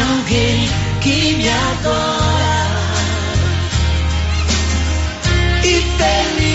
alguém que me adora. E feliz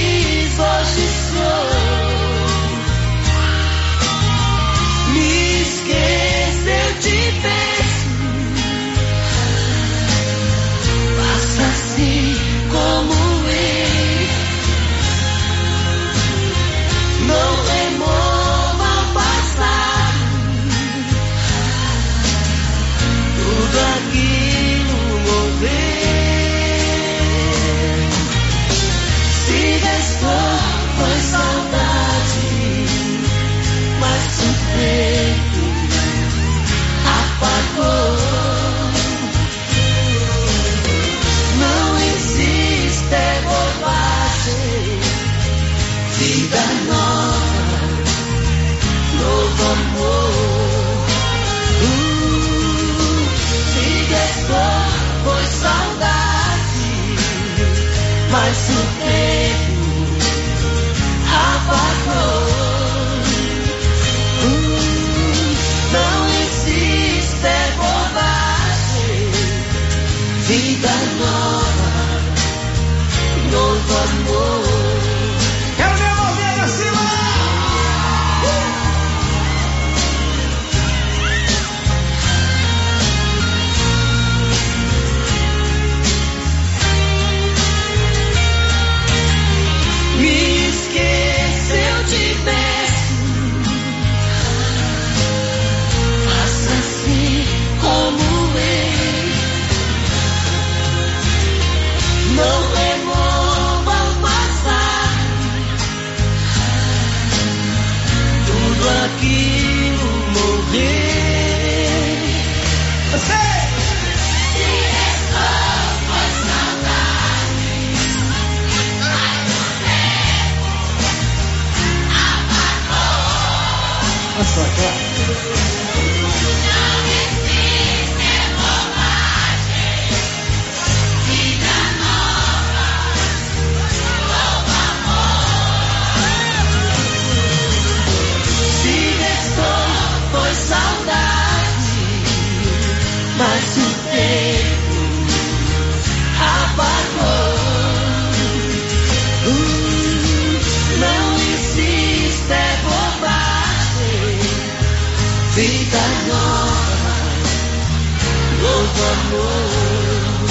amor,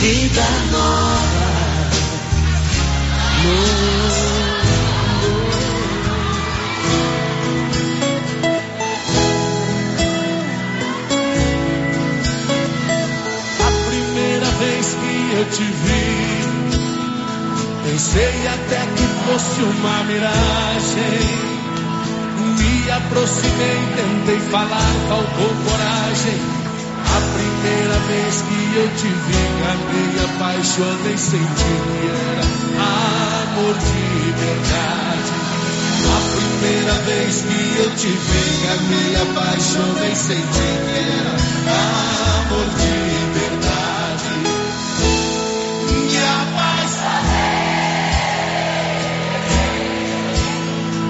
vida nova, novo A primeira vez que eu te vi, pensei até que fosse uma miragem. Me aproximei, tentei falar, faltou coragem. A primeira vez que eu te vi, amei, apaixonei, senti que era amor de verdade. A primeira vez que eu te vi, amei, apaixonei, senti que era amor de verdade. Me apaixonei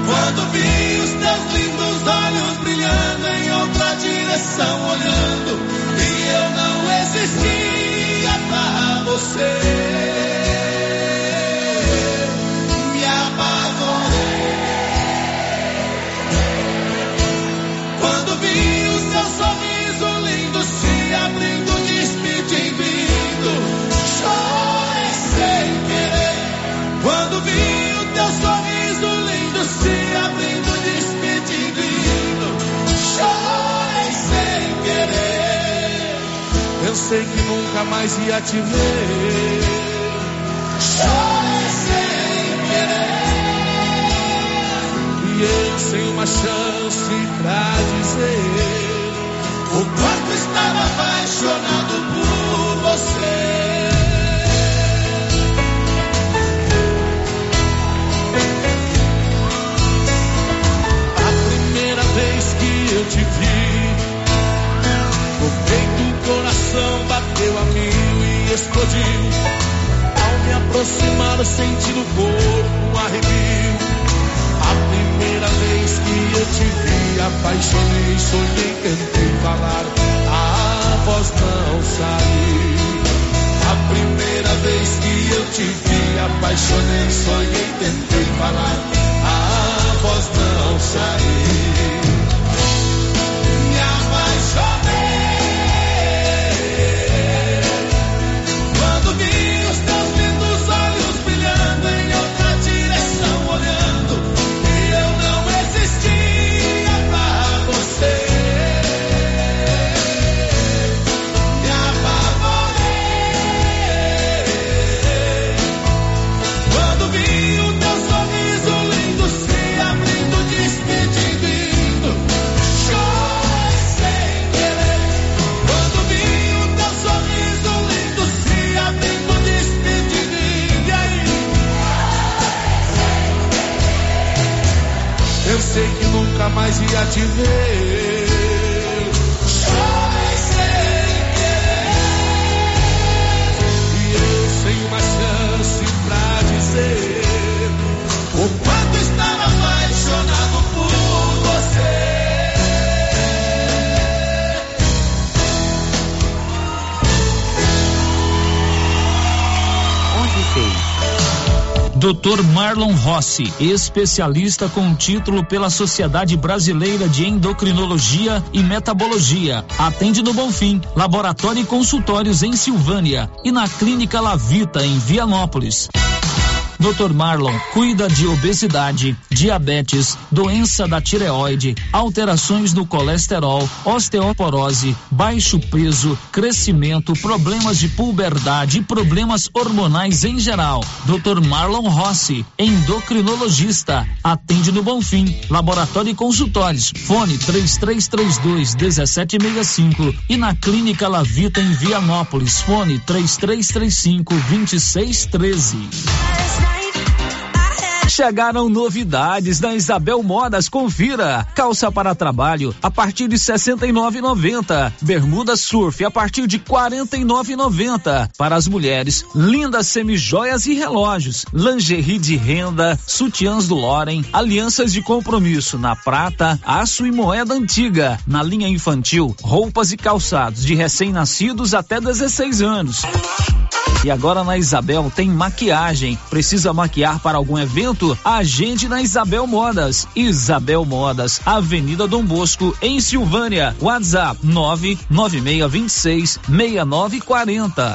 quando vi os teus lindos olhos brilhando em outra direção, você. Pensei que nunca mais ia te ver. Chorei sem querer. E eu sem uma chance pra dizer o quanto estava apaixonado por você. Explodiu. Ao me aproximar, senti no corpo um arrepio. A primeira vez que eu te vi, apaixonei, sonhei, cantei falar voz não sair. A primeira vez que eu te vi, apaixonei, sonhei, tentei falar. A voz não saiu. Mais ia Dr. Marlon Rossi, especialista com título pela Sociedade Brasileira de Endocrinologia e Metabologia. Atende no Bonfim, laboratório e consultórios em Silvânia e na Clínica Lavita em Vianópolis. Dr. Marlon cuida de obesidade, diabetes, doença da tireoide, alterações no colesterol, osteoporose, baixo peso, crescimento, problemas de puberdade e problemas hormonais em geral. Dr. Marlon Rossi, endocrinologista, atende no Bonfim, laboratório e consultórios. Fone 3332 1765 e na Clínica Lavita em Vianópolis. Fone 3335 2613. Chegaram novidades na Isabel Modas, confira. Calça para trabalho a partir de 69,90. Bermuda surf a partir de 49,90. Para as mulheres, lindas semijoias e relógios, lingerie de renda, sutiãs do Loren, alianças de compromisso na prata, aço e moeda antiga. Na linha infantil, roupas e calçados de recém-nascidos até 16 anos. E agora na Isabel tem maquiagem. Precisa maquiar para algum evento? Agende na Isabel Modas. Isabel Modas, Avenida Dom Bosco, em Silvânia. WhatsApp 99626 6940.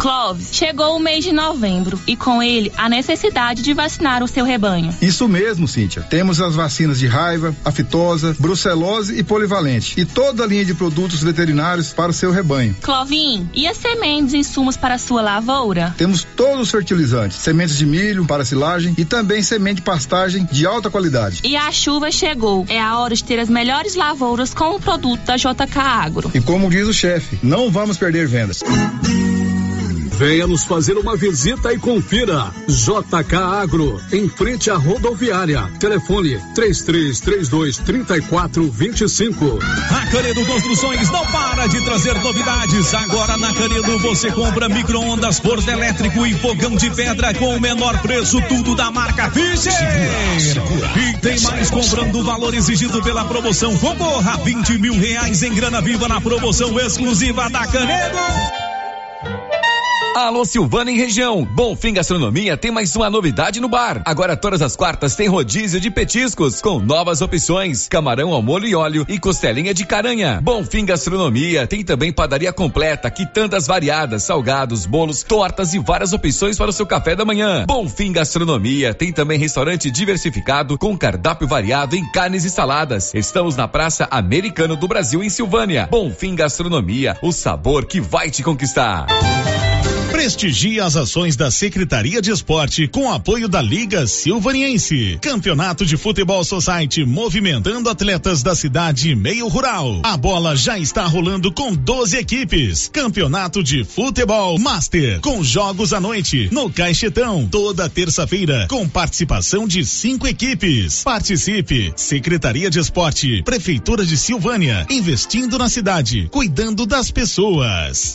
Clóvis, chegou o mês de novembro e com ele a necessidade de vacinar o seu rebanho. Isso mesmo, Cíntia. Temos as vacinas de raiva, aftosa, brucelose e polivalente e toda a linha de produtos veterinários para o seu rebanho. Clovin, e as sementes e insumos para a sua lavoura? Temos todos os fertilizantes, sementes de milho para silagem e também semente de pastagem de alta qualidade. E a chuva chegou. É a hora de ter as melhores lavouras com o produto da JK Agro. E como diz o chefe, não vamos perder vendas. Venha nos fazer uma visita e confira. JK Agro, em frente à rodoviária. Telefone 3332 3425. A Canedo Construções não para de trazer novidades. Agora na Canedo você compra micro-ondas, forno elétrico e fogão de pedra com o menor preço, tudo da marca Fischer. E tem mais comprando o valor exigido pela promoção. Concorra a 20 mil reais em grana viva na promoção exclusiva da Canedo. Alô Silvana em região. Bonfim Gastronomia tem mais uma novidade no bar. Agora todas as quartas tem rodízio de petiscos com novas opções: camarão ao molho e óleo e costelinha de caranha. Bonfim Gastronomia tem também padaria completa, quitandas variadas, salgados, bolos, tortas e várias opções para o seu café da manhã. Bonfim Gastronomia tem também restaurante diversificado com cardápio variado em carnes e saladas. Estamos na Praça Americano do Brasil em Silvânia. Bonfim Gastronomia, o sabor que vai te conquistar. Prestigie as ações da Secretaria de Esporte com apoio da Liga Silvaniense. Campeonato de Futebol Society movimentando atletas da cidade meio rural. A bola já está rolando com 12 equipes. Campeonato de Futebol Master com jogos à noite no Caixetão toda terça-feira com participação de cinco equipes. Participe. Secretaria de Esporte, Prefeitura de Silvânia, investindo na cidade, cuidando das pessoas.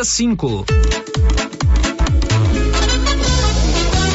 cinco.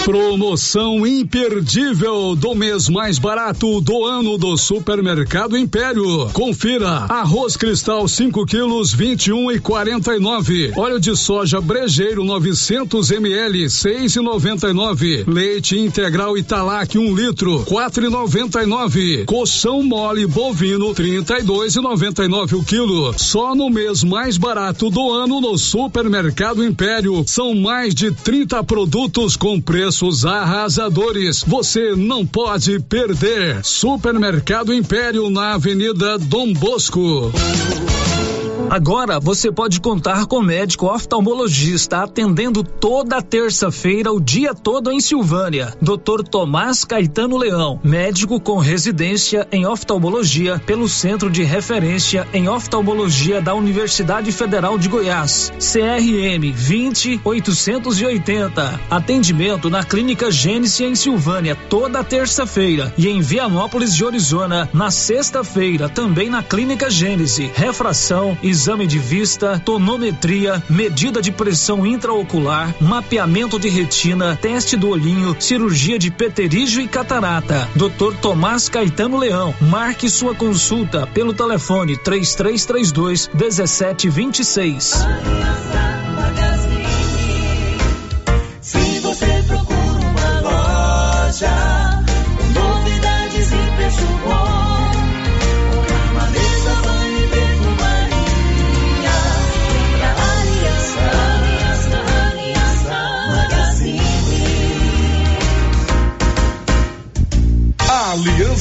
Promoção imperdível do mês mais barato do ano do Supermercado Império. Confira: arroz cristal 5 quilos 21 e 49. Óleo de soja brejeiro 900 ml 6 e 99. Leite integral Italac 1 um litro 4 e 99. Coção mole bovino 32 e 99 o quilo. Só no mês mais barato do ano no Supermercado Império são mais de 30 produtos com preço preços arrasadores. Você não pode perder. Supermercado Império na Avenida Dom Bosco. Agora você pode contar com médico oftalmologista atendendo toda terça-feira o dia todo em Silvânia. Dr. Tomás Caetano Leão, médico com residência em oftalmologia pelo Centro de Referência em Oftalmologia da Universidade Federal de Goiás. CRM 20880. Atendimento na Clínica Gênesis em Silvânia toda terça-feira e em Vianópolis de Arizona na sexta-feira também na Clínica Gênesis. Refração e exame de vista, tonometria, medida de pressão intraocular, mapeamento de retina, teste do olhinho, cirurgia de peterígio e catarata. Dr. Tomás Caetano Leão. Marque sua consulta pelo telefone 3332 1726.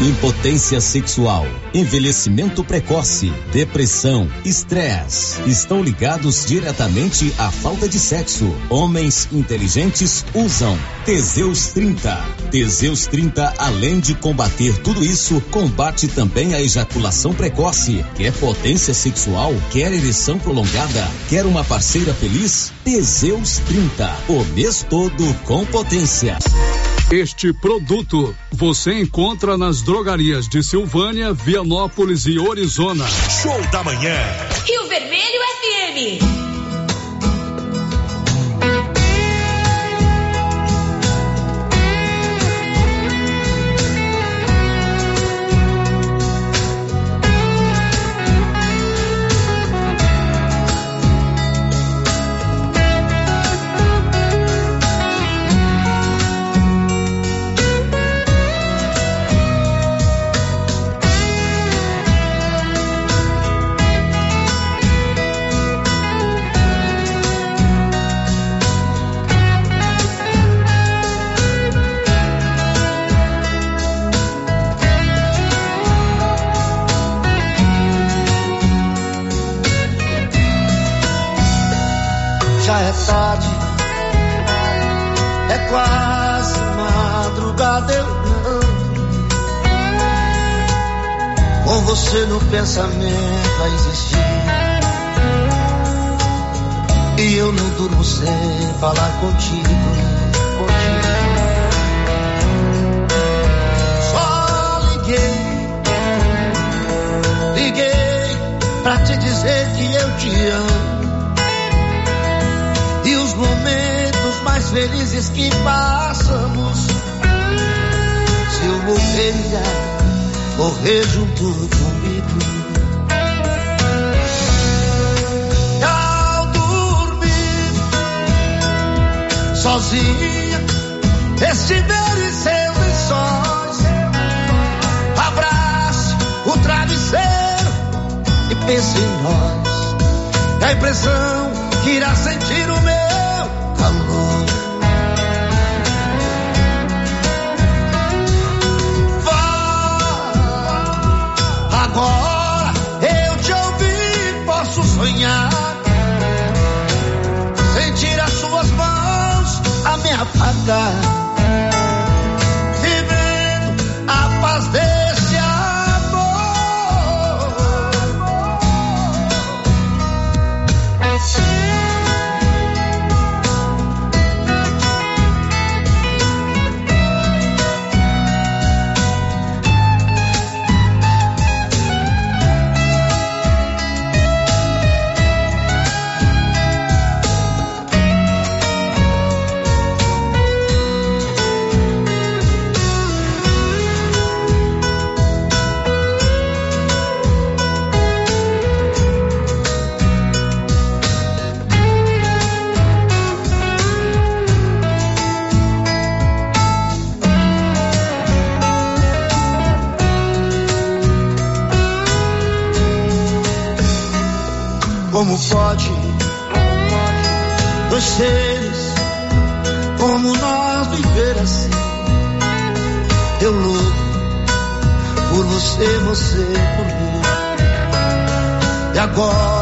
impotência sexual, envelhecimento precoce, depressão, estresse estão ligados diretamente à falta de sexo. Homens inteligentes usam Teseus 30. Teseus 30, além de combater tudo isso, combate também a ejaculação precoce. Quer potência sexual? Quer ereção prolongada? Quer uma parceira feliz? Teseus 30. O mês todo com potência. Este produto você encontra nas drogarias de Silvânia, Vianópolis e Orizona. Show da manhã. Rio Vermelho FM. no pensamento a existir. E eu não durmo sem falar contigo, contigo. Só liguei, liguei pra te dizer que eu te amo. E os momentos mais felizes que passamos, se eu morrer, morrer junto com sozinha estiverem seus lençóis. Abrace o travesseiro e pense em nós. É a impressão que irá sentir o meu calor. Vá, agora eu te ouvi, posso sonhar. apaga 过。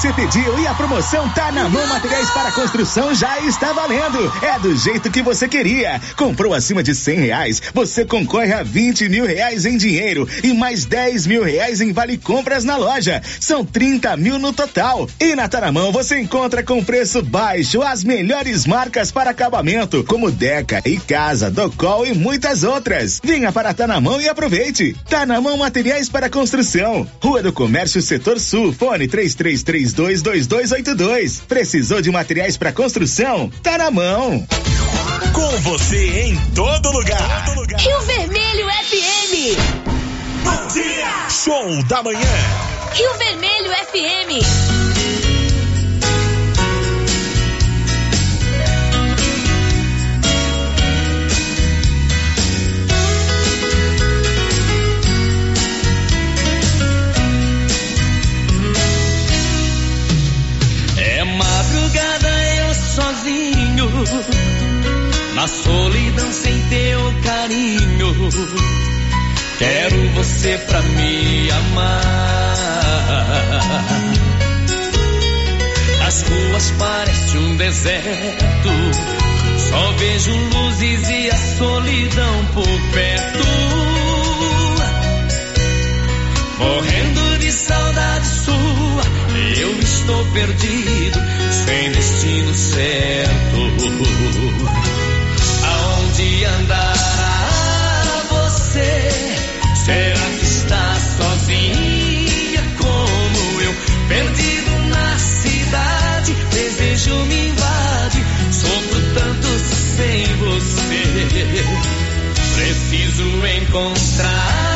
Você pediu e a promoção tá na mão materiais para construção já está valendo. É do jeito que você queria. Comprou acima de cem reais, você concorre a vinte mil reais em dinheiro e mais dez mil reais em vale compras na loja. São trinta mil no total. E na Taramão você encontra com preço baixo as melhores marcas para acabamento, como Deca e Casa, Docol e muitas outras. Venha para Tanamão e aproveite. Tanamão Materiais para Construção. Rua do Comércio Setor Sul, fone três três três dois dois dois oito dois. Precisou de materiais para construção? Tá na mão. Com você em todo lugar. Todo lugar. Rio Vermelho FM. Bom dia. Show da manhã. Rio Vermelho FM. Na solidão sem teu carinho. Quero você pra me amar. As ruas parecem um deserto, só vejo luzes e a solidão por perto. Morrendo de saudade sua, eu estou perdido, sem destino certo. Aonde andará você? Será que está sozinha como eu? Perdido na cidade, desejo me invade, sofro tanto sem você. Preciso encontrar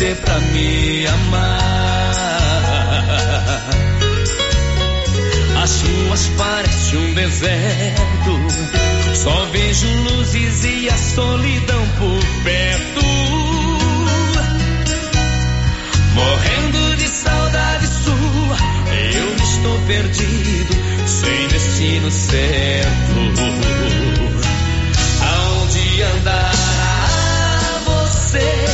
você pra me amar. As ruas parecem um deserto, só vejo luzes e a solidão por perto. Morrendo de saudade sua, eu estou perdido, sem destino certo. Aonde andará você?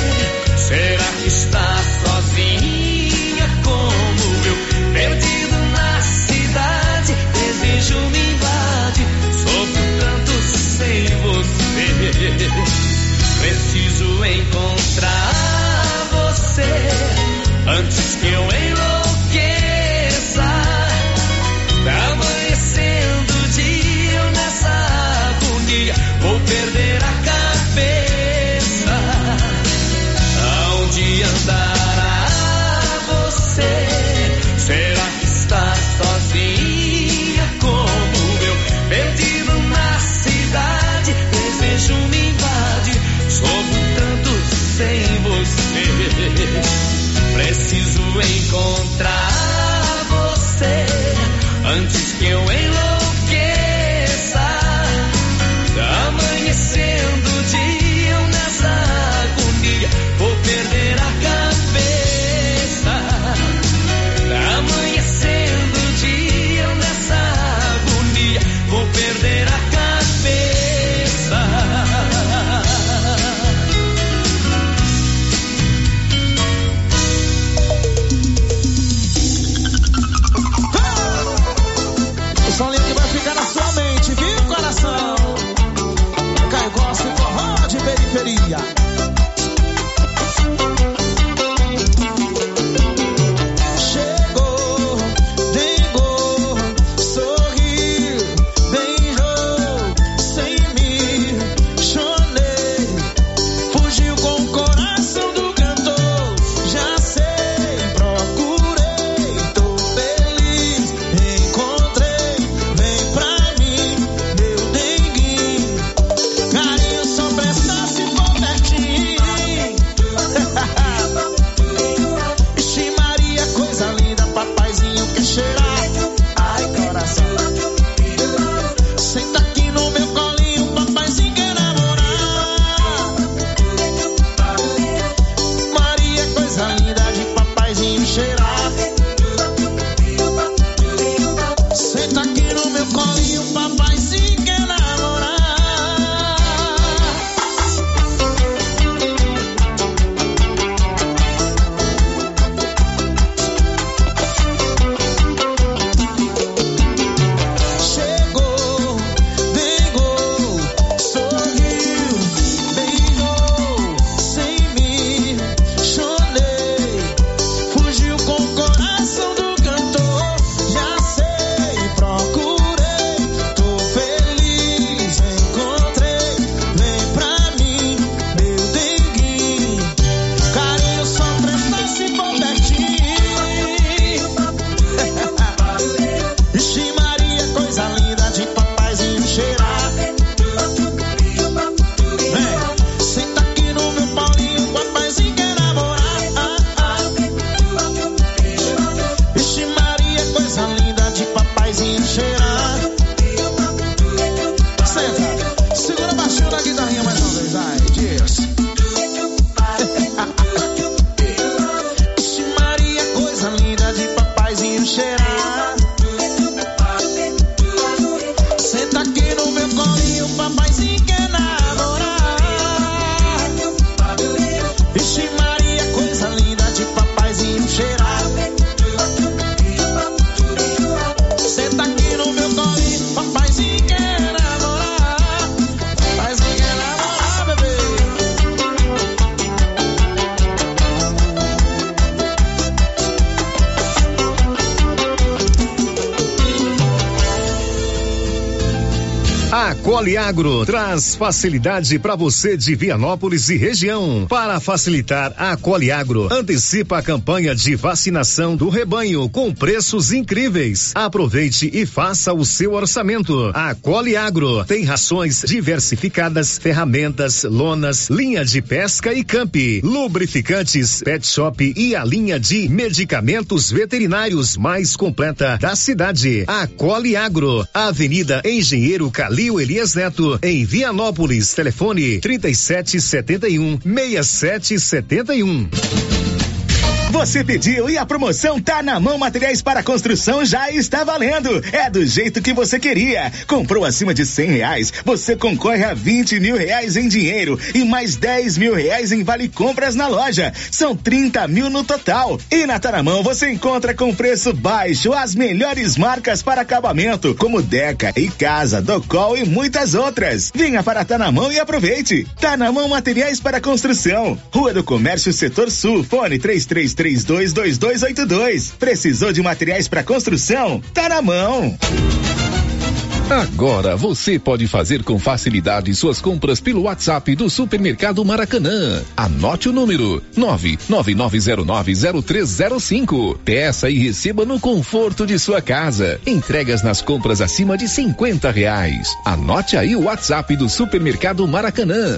Coliagro traz facilidade para você de Vianópolis e região. Para facilitar, a Coliagro antecipa a campanha de vacinação do rebanho com preços incríveis. Aproveite e faça o seu orçamento. A Coliagro tem rações diversificadas, ferramentas, lonas, linha de pesca e camp, lubrificantes, pet shop e a linha de medicamentos veterinários mais completa da cidade. A Coliagro, Avenida Engenheiro Calil Elias Neto, em Vianópolis, telefone 3771 6771. Você pediu e a promoção tá na mão Materiais para Construção já está valendo. É do jeito que você queria. Comprou acima de cem reais, você concorre a vinte mil reais em dinheiro e mais dez mil reais em vale compras na loja. São 30 mil no total. E na Taramão você encontra com preço baixo as melhores marcas para acabamento, como Deca e Casa, Docol e muitas outras. Venha para Tanamão e aproveite. Tanamão Materiais para Construção. Rua do Comércio Setor Sul, fone 333 322282. Precisou de materiais para construção? Tá na mão. Agora você pode fazer com facilidade suas compras pelo WhatsApp do Supermercado Maracanã. Anote o número 999090305. Peça e receba no conforto de sua casa. Entregas nas compras acima de 50 reais. Anote aí o WhatsApp do Supermercado Maracanã.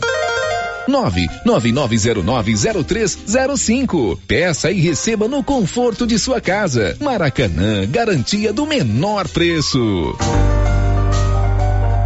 999090305. Peça e receba no conforto de sua casa. Maracanã, garantia do menor preço.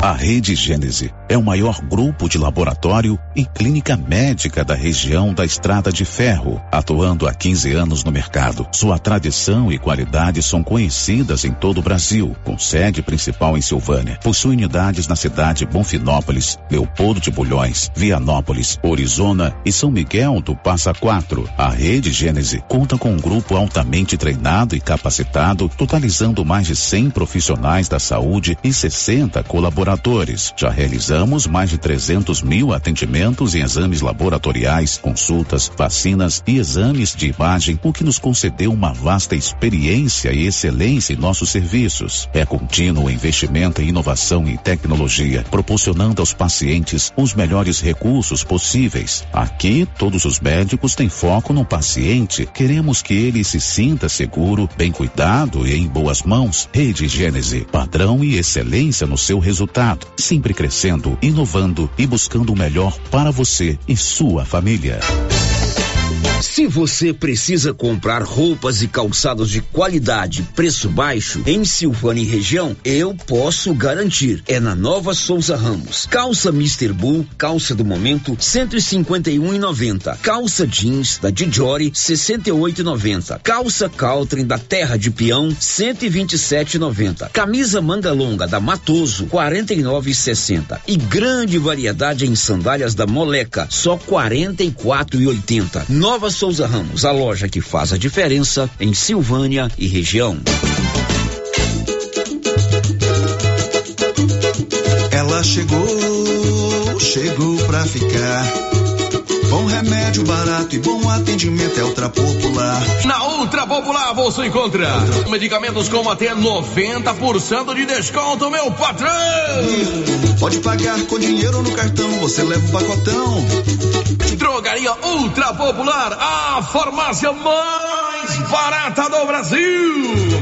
A Rede Gênese é o maior grupo de laboratório e clínica médica da região da Estrada de Ferro, atuando há 15 anos no mercado. Sua tradição e qualidade são conhecidas em todo o Brasil, com sede principal em Silvânia. Possui unidades na cidade Bonfinópolis, Leopoldo de Bulhões, Vianópolis, Orizona e São Miguel do Passa Quatro. A Rede Gênese conta com um grupo altamente treinado e capacitado, totalizando mais de 100 profissionais da saúde e 60 colaboradores colaboradores. Já realizamos mais de 300 mil atendimentos em exames laboratoriais, consultas, vacinas e exames de imagem, o que nos concedeu uma vasta experiência e excelência em nossos serviços. É contínuo investimento em inovação e tecnologia, proporcionando aos pacientes os melhores recursos possíveis. Aqui, todos os médicos têm foco no paciente. Queremos que ele se sinta seguro, bem cuidado e em boas mãos. Rede Gênese, padrão e excelência no seu resultado sempre crescendo, inovando e buscando o melhor para você e sua família. Se você precisa comprar roupas e calçados de qualidade, preço baixo, em Silvânia e região, eu posso garantir. É na Nova Souza Ramos. Calça Mr. Bull, calça do momento, 151,90. Calça jeans da Dijori, 68,90. Calça Caltrim da Terra de Peão, 127,90. Camisa manga longa da Matoso, 49,60. E grande variedade em sandálias da Moleca, só 44,80. Nova Souza Ramos, a loja que faz a diferença em Silvânia e região. Ela chegou, chegou pra ficar. Bom remédio barato e bom atendimento é Ultra Popular. Na Ultra Popular você encontra medicamentos com até 90% de desconto, meu patrão! Pode pagar com dinheiro no cartão, você leva o pacotão. Drogaria Ultra Popular, a farmácia mais barata do Brasil.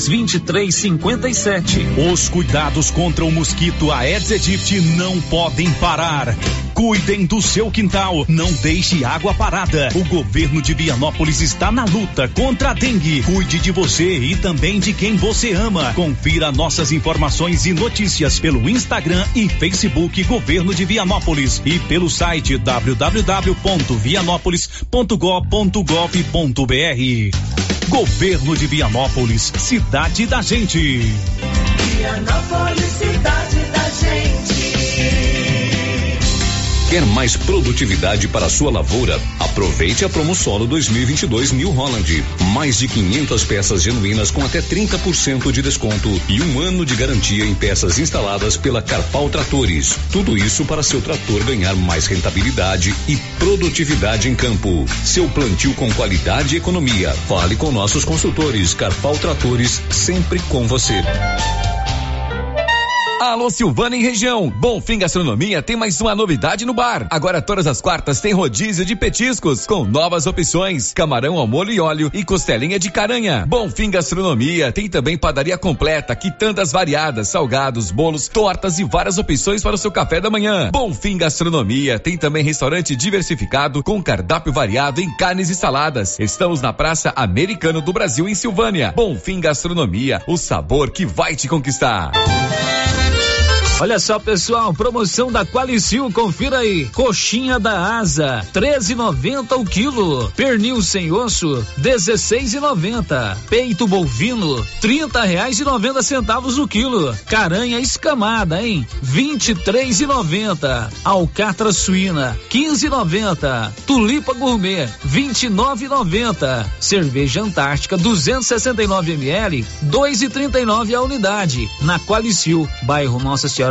2357. Os cuidados contra o mosquito Aedes aegypti não podem parar. Cuidem do seu quintal, não deixe água parada. O governo de Vianópolis está na luta contra a dengue. Cuide de você e também de quem você ama. Confira nossas informações e notícias pelo Instagram e Facebook Governo de Vianópolis e pelo site www.vianópolis.gov.br. Governo de Vianópolis, cidade da gente. Vianópolis, cidade Quer mais produtividade para a sua lavoura? Aproveite a Promosolo 2022 New Holland. Mais de 500 peças genuínas com até 30% de desconto e um ano de garantia em peças instaladas pela Carpal Tratores. Tudo isso para seu trator ganhar mais rentabilidade e produtividade em campo. Seu plantio com qualidade e economia. Fale com nossos consultores Carpal Tratores, sempre com você. Alô Silvana em região. Bonfim Gastronomia tem mais uma novidade no bar. Agora todas as quartas tem rodízio de petiscos com novas opções: camarão ao molho e óleo e costelinha de caranha. Bonfim Gastronomia tem também padaria completa, quitandas variadas, salgados, bolos, tortas e várias opções para o seu café da manhã. Bonfim Gastronomia tem também restaurante diversificado com cardápio variado em carnes e saladas. Estamos na Praça Americano do Brasil em Silvânia. Bonfim Gastronomia, o sabor que vai te conquistar. Olha só, pessoal, promoção da Qualicil, confira aí. Coxinha da asa, 13,90 o quilo. Pernil sem osso, 16,90. Peito bovino, 30 reais e 90 centavos o quilo. Caranha escamada, hein? 23,90. Alcatra suína, 15,90. Tulipa gourmet, 29,90. Cerveja Antártica, 269 ml, 2,39 a unidade. Na Qualicil, bairro Nossa Senhora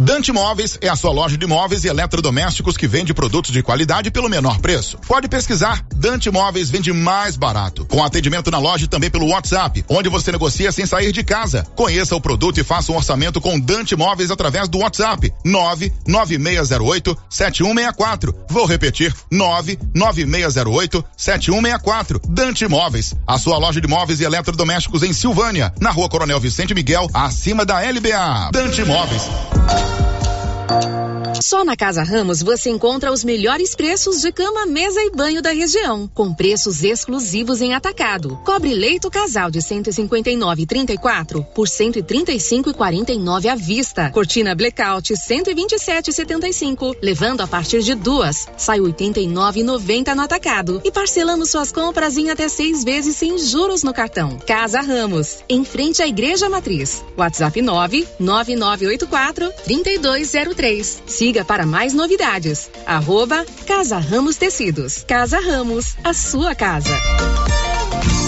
Dante Móveis é a sua loja de móveis e eletrodomésticos que vende produtos de qualidade pelo menor preço. Pode pesquisar, Dante Móveis vende mais barato. Com atendimento na loja e também pelo WhatsApp, onde você negocia sem sair de casa. Conheça o produto e faça um orçamento com Dante Móveis através do WhatsApp 99608 7164. Vou repetir, 99608 7164. Dante Móveis, a sua loja de móveis e eletrodomésticos em Silvânia, na rua Coronel Vicente Miguel, acima da LBA. Dante Móveis. Só na Casa Ramos você encontra os melhores preços de cama, mesa e banho da região, com preços exclusivos em atacado. Cobre leito casal de 159,34 por 135,49 à vista. Cortina blackout 127,75, levando a partir de duas, sai 89,90 no atacado e parcelamos suas compras em até seis vezes sem juros no cartão. Casa Ramos, em frente à Igreja Matriz. WhatsApp 99984 3203. Siga para mais novidades. Arroba Casa Ramos Tecidos. Casa Ramos, a sua casa.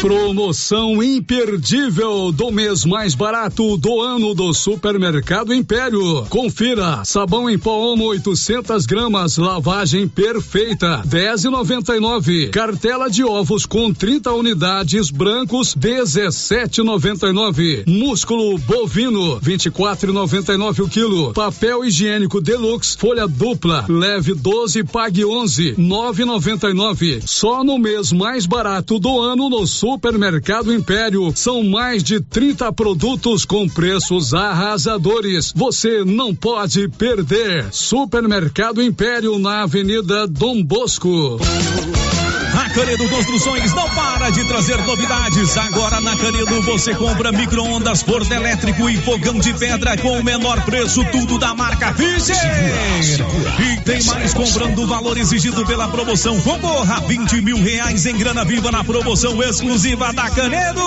Promoção imperdível do mês mais barato do ano do Supermercado Império. Confira: sabão em pó Omo 800 gramas, lavagem perfeita, 10,99. Cartela de ovos com 30 unidades brancos, 17,99. Músculo bovino, 24,99 o quilo. Papel higiênico deluxe, folha dupla, leve 12, pague 11, 9,99. Só no mês mais barato do ano no Supermercado Supermercado Império. São mais de 30 produtos com preços arrasadores. Você não pode perder. Supermercado Império na Avenida Dom Bosco. Canedo Construções não para de trazer novidades. Agora na Canedo você compra micro-ondas, forno elétrico e fogão de pedra com o menor preço, tudo da marca Fischer. E tem mais comprando o valor exigido pela promoção. Concorra a 20 mil reais em grana viva na promoção exclusiva da Canedo.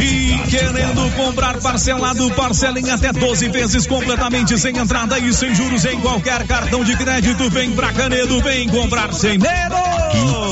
E querendo comprar parcelado, parcela em até 12 vezes completamente sem entrada e sem juros em qualquer cartão de crédito. Vem pra Canedo, vem comprar sem medo.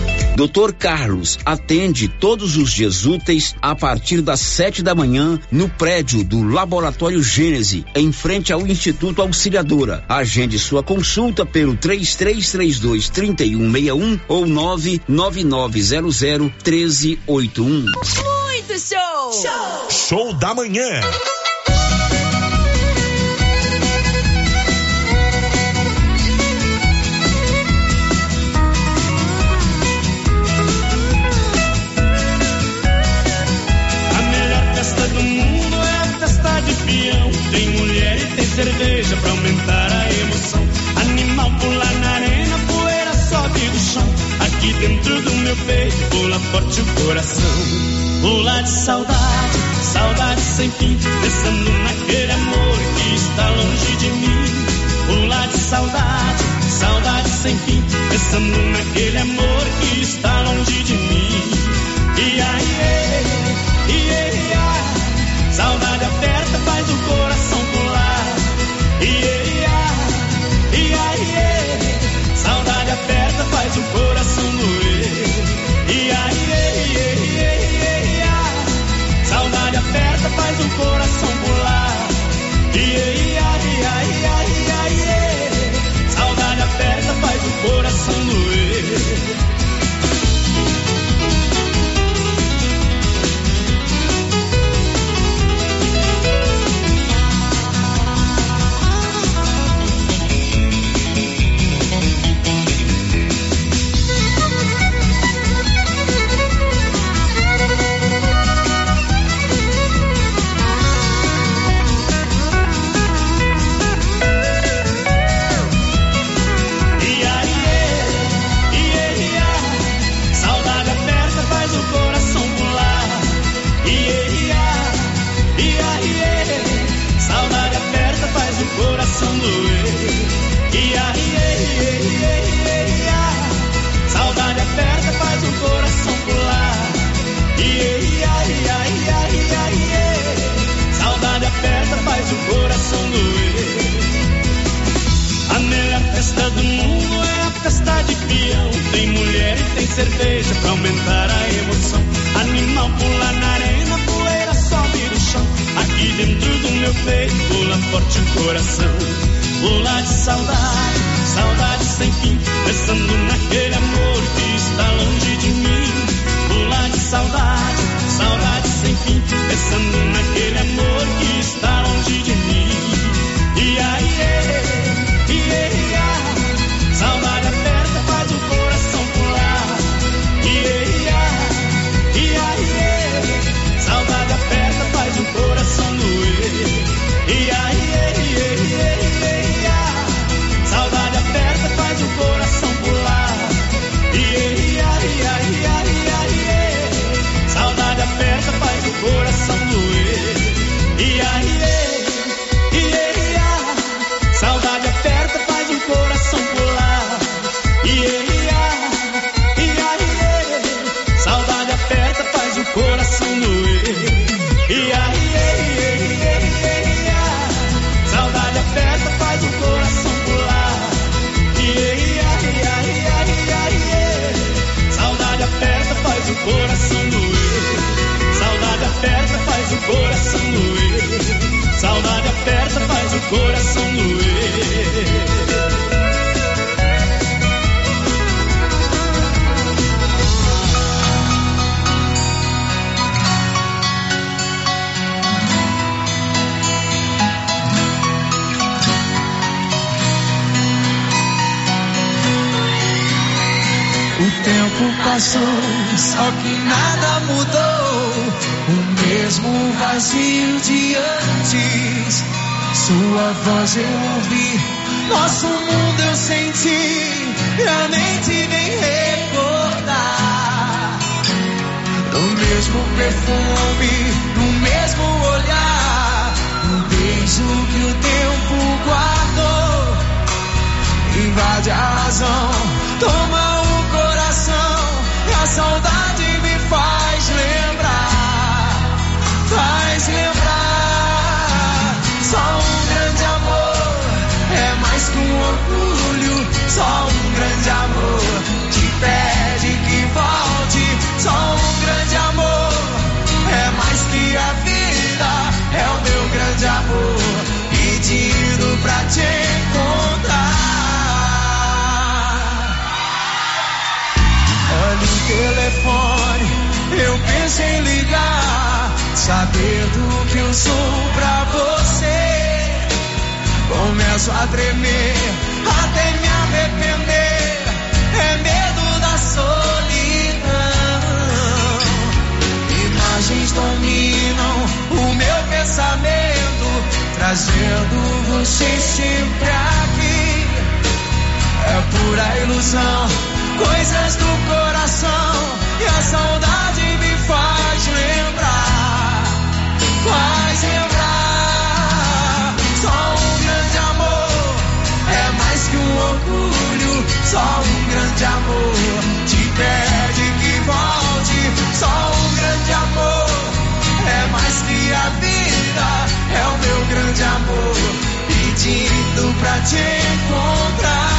Doutor Carlos atende todos os dias úteis a partir das sete da manhã no prédio do Laboratório Gênese, em frente ao Instituto Auxiliadora. Agende sua consulta pelo 3332 3161 ou 99900 1381. Muito show! Show! Show da manhã. Tem mulher e tem cerveja pra aumentar a emoção. Animal pula na arena, poeira sobe do chão. Aqui dentro do meu peito pula forte o coração. Pula de saudade, saudade sem fim. Pensando naquele amor que está longe de mim. Pula de saudade, saudade sem fim. Pensando coração doer. Saudade aperta, faz o coração doer. O tempo passou, só que nada mudou. Mesmo vazio de antes. Sua voz eu ouvi, nosso mundo eu senti. A mente vem recordar. No mesmo perfume, no mesmo olhar. Um beijo que o tempo guardou. Invade a razão, toma o coração. E a saudade me faz lembrar. Faz lembrar. Só um grande amor é mais que um orgulho. Só um grande amor te pede que volte. Só um grande amor é mais que a vida. É o meu grande amor pedindo pra te encontrar. Olha o telefone, eu penso em ligar. Saber do que eu sou pra você. Começo a tremer, até me arrepender. É medo da solidão. Imagens dominam o meu pensamento, trazendo você sempre aqui. É pura ilusão, coisas do coração. E a saudade me faz lembrar, Só um grande amor te pede que volte. Só um grande amor é mais que a vida. É o meu grande amor pedindo pra te encontrar.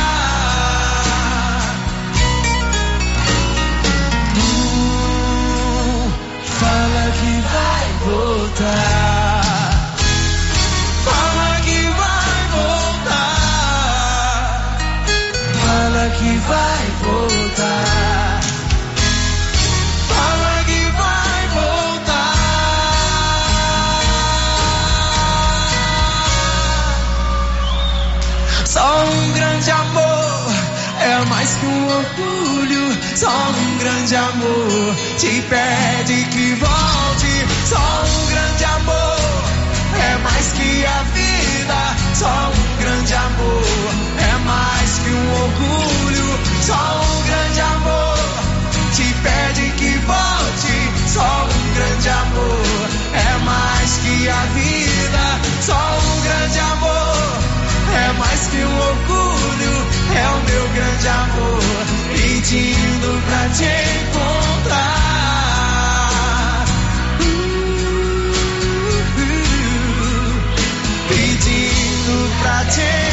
Grande amor te pede que volte. Só um grande amor é mais que a vida. Só um grande amor é mais que um orgulho. Só um grande amor te pede que volte. Só um grande amor é mais que a vida. Só um grande amor é mais que um orgulho. É o meu grande amor pedindo pra te encontrar. Uh, pedindo pra te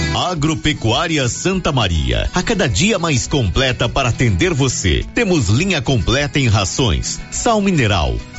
Agropecuária Santa Maria, a cada dia mais completa para atender você. Temos linha completa em rações, sal mineral,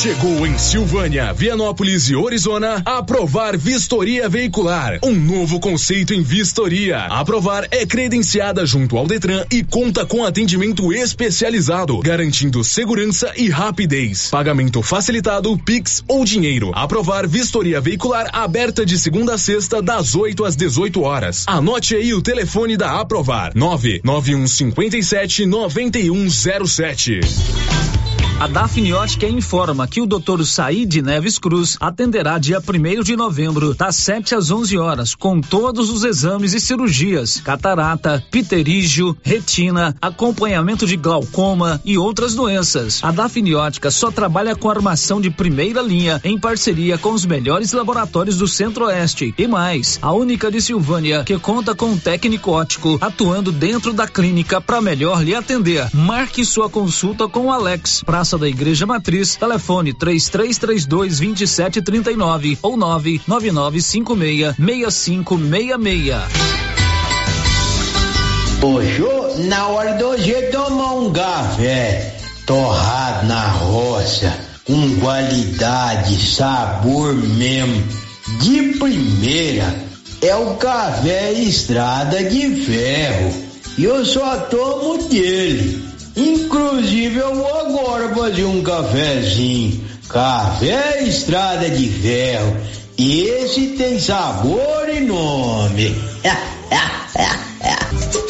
Chegou em Silvânia, Vianópolis e Orizona Aprovar Vistoria Veicular, um novo conceito em vistoria. Aprovar é credenciada junto ao Detran e conta com atendimento especializado, garantindo segurança e rapidez. Pagamento facilitado, Pix ou dinheiro. Aprovar Vistoria Veicular aberta de segunda a sexta das 8 às 18 horas. Anote aí o telefone da Aprovar: 99157 9107. A Dafniótica informa que o Dr. Said Neves Cruz atenderá dia 1 de novembro, das 7 às 11 horas, com todos os exames e cirurgias: catarata, pterígio, retina, acompanhamento de glaucoma e outras doenças. A Dafniótica só trabalha com armação de primeira linha em parceria com os melhores laboratórios do Centro-Oeste e mais, a única de Silvânia que conta com um técnico ótico atuando dentro da clínica para melhor lhe atender. Marque sua consulta com o Alex. Praça da Igreja Matriz, telefone 3332 2739 ou 99956 6566. Hoje, na hora do hoje tomar um café torrado na roça, com qualidade, sabor mesmo, de primeira, é o café Estrada de Ferro. E eu só tomo dele. Inclusive eu vou agora fazer um cafezinho. Café Estrada de Ferro. Esse tem sabor e nome.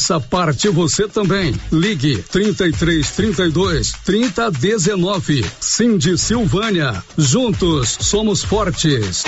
parte você também. Ligue 33 32 30 19. Cindy Silvânia. Juntos somos fortes.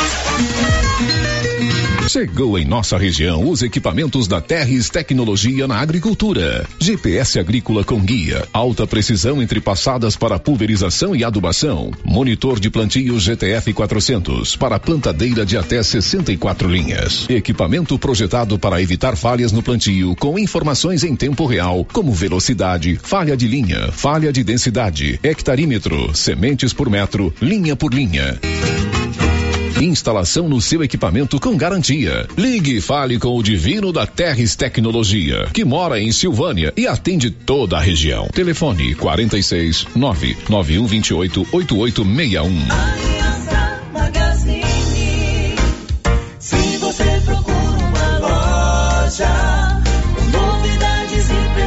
Chegou em nossa região os equipamentos da Terres Tecnologia na Agricultura. GPS agrícola com guia, alta precisão entre passadas para pulverização e adubação. Monitor de plantio GTF 400 para plantadeira de até 64 linhas. Equipamento projetado para evitar falhas no plantio com informações em tempo real, como velocidade, falha de linha, falha de densidade, hectarímetro, sementes por metro, linha por linha. Instalação no seu equipamento com garantia. Ligue e fale com o Divino da Terres Tecnologia, que mora em Silvânia e atende toda a região. Telefone 46 99128 8861.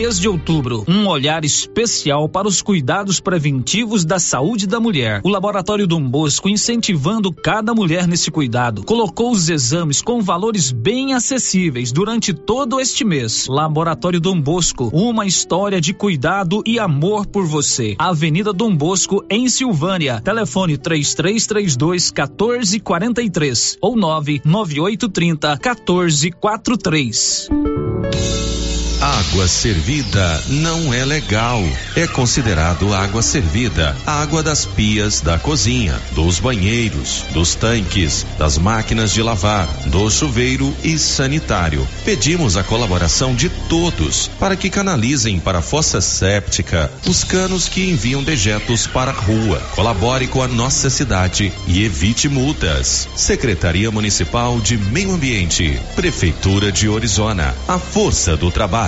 Mês de outubro, um olhar especial para os cuidados preventivos da saúde da mulher. O Laboratório Dom Bosco, incentivando cada mulher nesse cuidado, colocou os exames com valores bem acessíveis durante todo este mês. Laboratório Dom Bosco, uma história de cuidado e amor por você. Avenida Dom Bosco, em Silvânia. Telefone 3332 1443 ou 99830 1443. Água servida não é legal. É considerado água servida água das pias da cozinha, dos banheiros, dos tanques, das máquinas de lavar, do chuveiro e sanitário. Pedimos a colaboração de todos para que canalizem para a fossa séptica os canos que enviam dejetos para a rua. Colabore com a nossa cidade e evite multas. Secretaria Municipal de Meio Ambiente, Prefeitura de Orizona. A força do trabalho.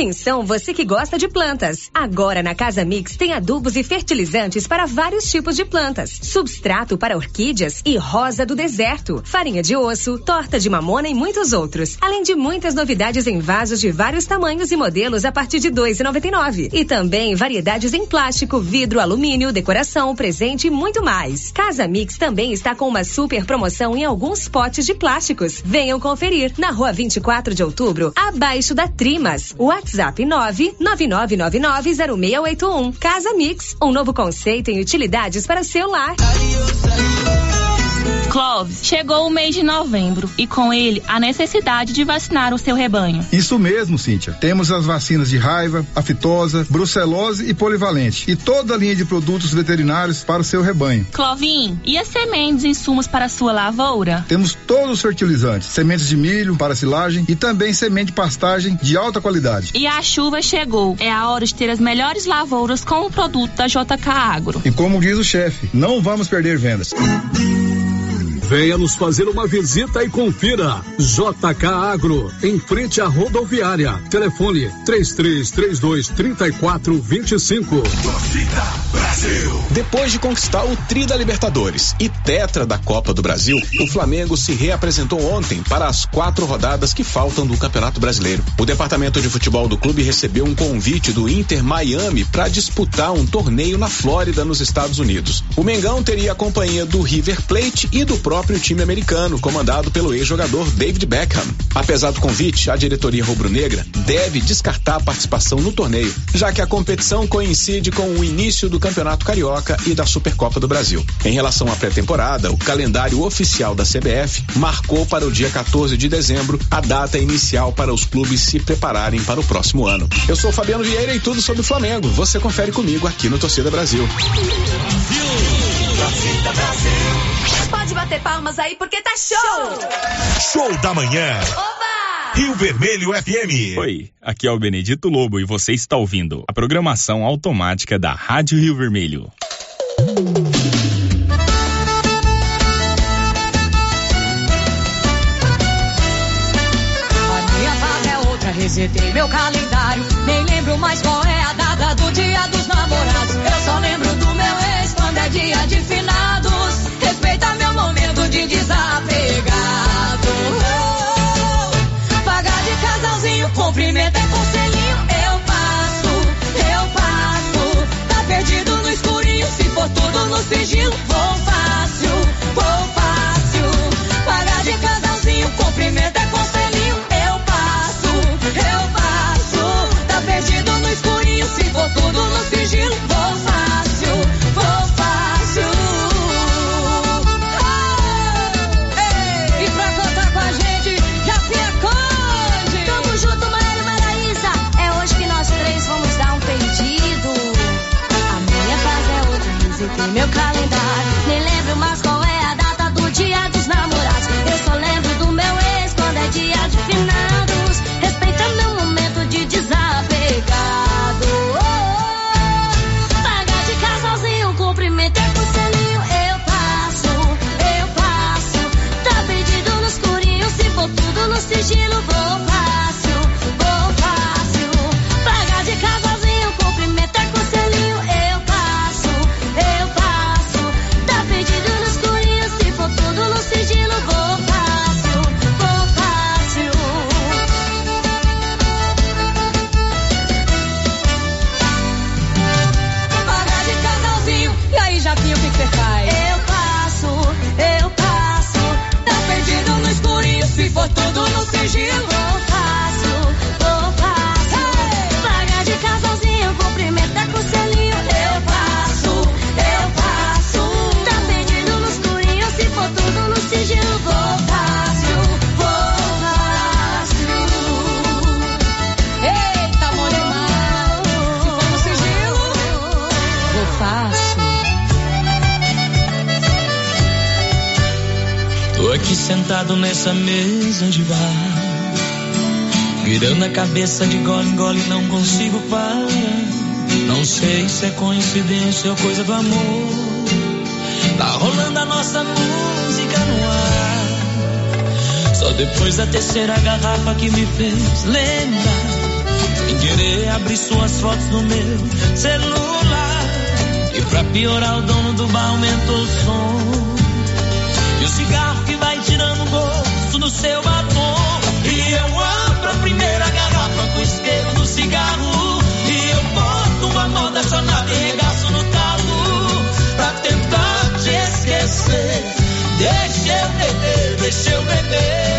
Atenção, você que gosta de plantas. Agora na Casa Mix tem adubos e fertilizantes para vários tipos de plantas. Substrato para orquídeas e rosa do deserto, farinha de osso, torta de mamona e muitos outros. Além de muitas novidades em vasos de vários tamanhos e modelos a partir de e nove. E também variedades em plástico, vidro, alumínio, decoração, presente e muito mais. Casa Mix também está com uma super promoção em alguns potes de plásticos. Venham conferir na rua 24 de outubro, abaixo da Trimas. WhatsApp 999990681. Casa Mix, um novo conceito em utilidades para o seu lar. Clóvis, chegou o mês de novembro e com ele a necessidade de vacinar o seu rebanho. Isso mesmo, Cíntia. Temos as vacinas de raiva, aftosa, brucelose e polivalente e toda a linha de produtos veterinários para o seu rebanho. Clovin, e as sementes e insumos para a sua lavoura? Temos todos os fertilizantes, sementes de milho para silagem e também semente de pastagem de alta qualidade. E a chuva chegou. É a hora de ter as melhores lavouras com o produto da JK Agro. E como diz o chefe, não vamos perder vendas. Venha nos fazer uma visita e confira. JK Agro, em frente à rodoviária. Telefone 3332 3425. Depois de conquistar o Tri da Libertadores e Tetra da Copa do Brasil, o Flamengo se reapresentou ontem para as quatro rodadas que faltam do Campeonato Brasileiro. O departamento de futebol do clube recebeu um convite do Inter Miami para disputar um torneio na Flórida, nos Estados Unidos. O Mengão teria a companhia do River Plate e do próprio time americano, comandado pelo ex-jogador David Beckham. Apesar do convite, a diretoria rubro-negra deve descartar a participação no torneio, já que a competição coincide com o início do Campeonato Carioca e da Supercopa do Brasil. Em relação à pré-temporada, o calendário oficial da CBF marcou para o dia 14 de dezembro a data inicial para os clubes se prepararem para o próximo ano. Eu sou Fabiano Vieira e tudo sobre o Flamengo. Você confere comigo aqui no Torcida Brasil. Torcida Brasil. Pode bater palmas aí porque tá show. Show da manhã. Oba! Rio Vermelho FM. Oi, aqui é o Benedito Lobo e você está ouvindo a programação automática da Rádio Rio Vermelho. A minha vaga é outra, resetei meu sigilo. Vou cabeça de gole em gole, não consigo parar. Não sei se é coincidência ou coisa do amor. Tá rolando a nossa música no ar. Só depois da terceira garrafa que me fez lembrar. Sem querer abrir suas fotos no meu celular. E pra piorar, o dono do bar aumentou o som. E o cigarro que vai tirando gosto do seu batom. Beber.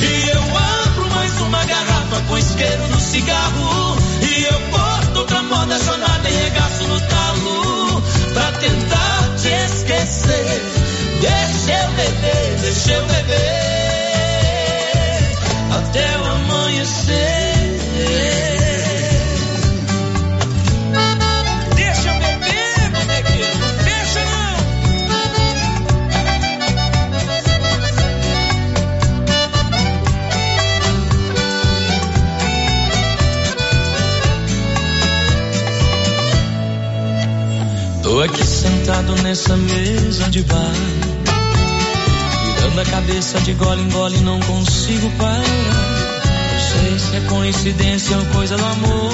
E eu abro mais uma garrafa com isqueiro no cigarro. E eu boto outra mão da jornada e regaço no talo. Pra tentar te esquecer. Deixa eu beber, deixa eu beber. Nessa mesa de bar. Virando a cabeça de gole em gole, não consigo parar. Não sei se é coincidência ou coisa do amor.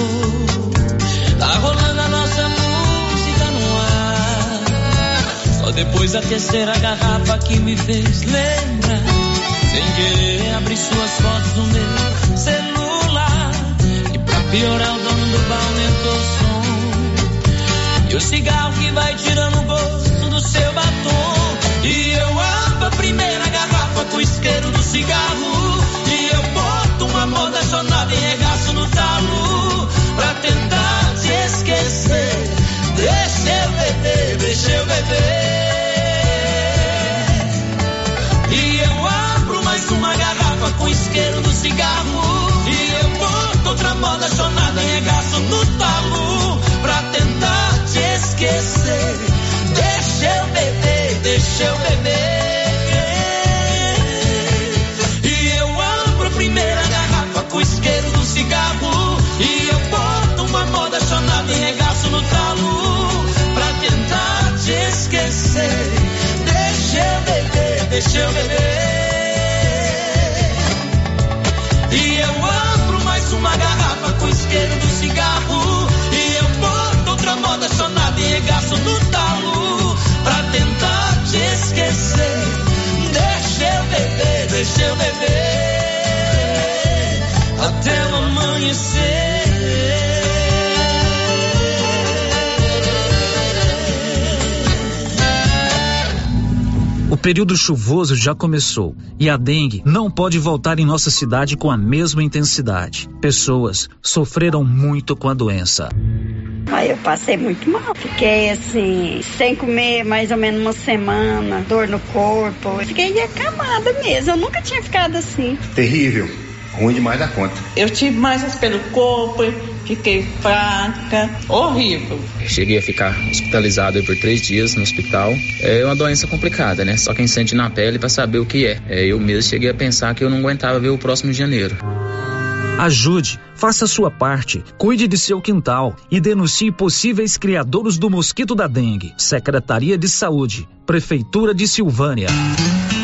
Tá rolando a nossa música no ar. Só depois da terceira garrafa que me fez lembrar. Sem querer abrir suas fotos no meu celular. E pra piorar, o dono do bar aumentou o som. E o cigarro que vai tirando com o isqueiro do cigarro. E eu boto uma moda sonada e regaço no talo. Pra tentar te esquecer. Deixa eu beber, deixa eu beber. E eu abro mais uma garrafa com isqueiro do cigarro. E eu boto outra moda sonada e regaço no talo. Pra tentar te esquecer. Deixa eu beber, deixa eu beber. Esquecer. Deixa eu beber, deixa eu beber. E eu abro mais uma garrafa com isqueiro do cigarro. E eu boto outra moda sonada e regaço no talo. Pra tentar te esquecer. Deixa eu beber, deixa eu beber. Até o amanhecer. Período chuvoso já começou e a dengue não pode voltar em nossa cidade com a mesma intensidade. Pessoas sofreram muito com a doença. Aí eu passei muito mal. Fiquei assim, sem comer mais ou menos uma semana, dor no corpo. Fiquei acamada mesmo. Eu nunca tinha ficado assim. Terrível. Ruim demais da conta. Eu tive mais pelo corpo, fiquei fraca, horrível. Cheguei a ficar hospitalizado por três dias no hospital. É uma doença complicada, né? Só quem sente na pele para saber o que é. é. Eu mesmo cheguei a pensar que eu não aguentava ver o próximo de janeiro. Ajude, faça a sua parte, cuide de seu quintal e denuncie possíveis criadores do mosquito da dengue. Secretaria de Saúde, Prefeitura de Silvânia.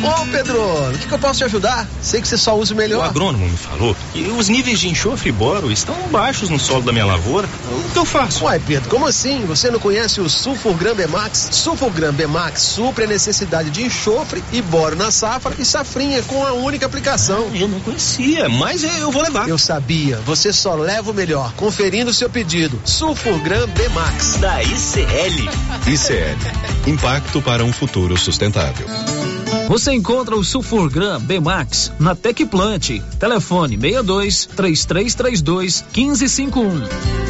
Ô Pedro, o que, que eu posso te ajudar? Sei que você só usa o O melhor. agrônomo me falou que os níveis de enxofre e boro estão baixos no solo da minha lavoura. O que eu faço? Uai, Pedro, como assim? Você não conhece o Sulfurgram Bemax? Sulfurgram Bemax supre a necessidade de enxofre e boro na safra e safrinha com a única aplicação. Eu não conhecia, mas eu vou levar. Eu sabia, você só leva o melhor. Conferindo o seu pedido. Sulfurgram Bemax. Da ICL. ICL. Impacto para um futuro sustentável. Você encontra o Sulfurgram B-Max na Tecplant. Telefone 62 3332 1551.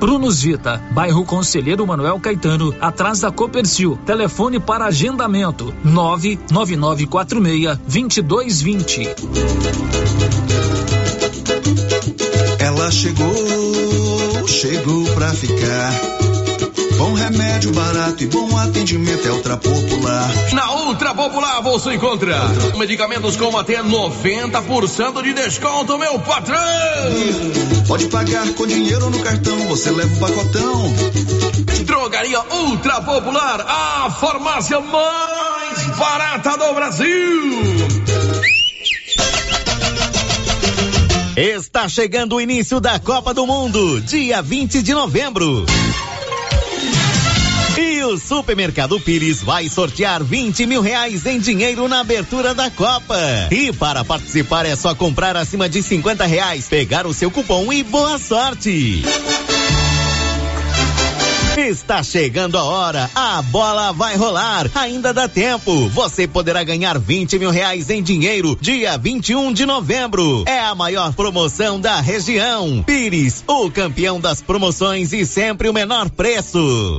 Prunus Vita, bairro Conselheiro Manuel Caetano, atrás da Copercil. Telefone para agendamento: 99946 2220. Ela chegou, chegou pra ficar. Bom remédio barato e bom atendimento é Ultra Popular. Na Ultra Popular você encontra medicamentos com até 90% de desconto, meu patrão! Pode pagar com dinheiro ou no cartão, você leva o pacotão. Drogaria Ultra Popular, a farmácia mais barata do Brasil! Está chegando o início da Copa do Mundo, dia 20 de novembro. O Supermercado Pires vai sortear 20 mil reais em dinheiro na abertura da Copa. E para participar é só comprar acima de 50 reais, pegar o seu cupom e boa sorte. Está chegando a hora, a bola vai rolar, ainda dá tempo. Você poderá ganhar 20 mil reais em dinheiro dia 21 de novembro. É a maior promoção da região. Pires, o campeão das promoções e sempre o menor preço.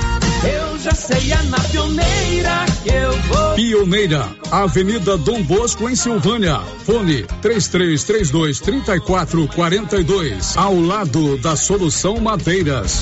Eu já sei, é na pioneira que eu vou. Pioneira, Avenida Dom Bosco, em Silvânia. Fone 3332 3442. Ao lado da Solução Madeiras.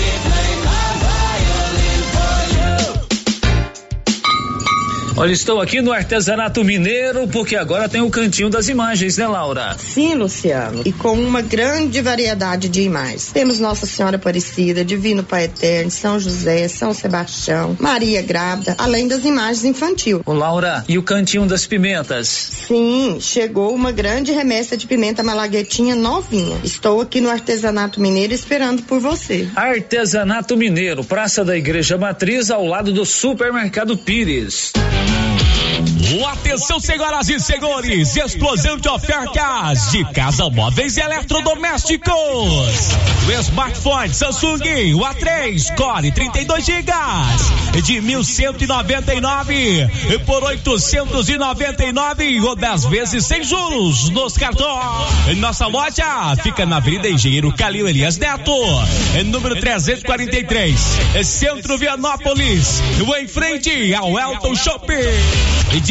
Olha, estou aqui no artesanato mineiro porque agora tem o cantinho das imagens, né, Laura? Sim, Luciano. E com uma grande variedade de imagens. Temos Nossa Senhora Aparecida, Divino Pai Eterno, São José, São Sebastião, Maria Grávida, além das imagens infantil. Ô, Laura, e o cantinho das pimentas? Sim, chegou uma grande remessa de pimenta malaguetinha novinha. Estou aqui no artesanato mineiro esperando por você. Artesanato Mineiro, Praça da Igreja Matriz, ao lado do Supermercado Pires. Atenção, senhoras e senhores, explosão de ofertas de casa móveis e eletrodomésticos. O smartphone Samsung, o A3 Core 32 GB de 1199 por 899 ou 10 vezes sem juros nos cartões. Nossa loja fica na Avenida Engenheiro Calil Elias Neto, número 343, Centro Vianópolis, em frente ao Elton Shopping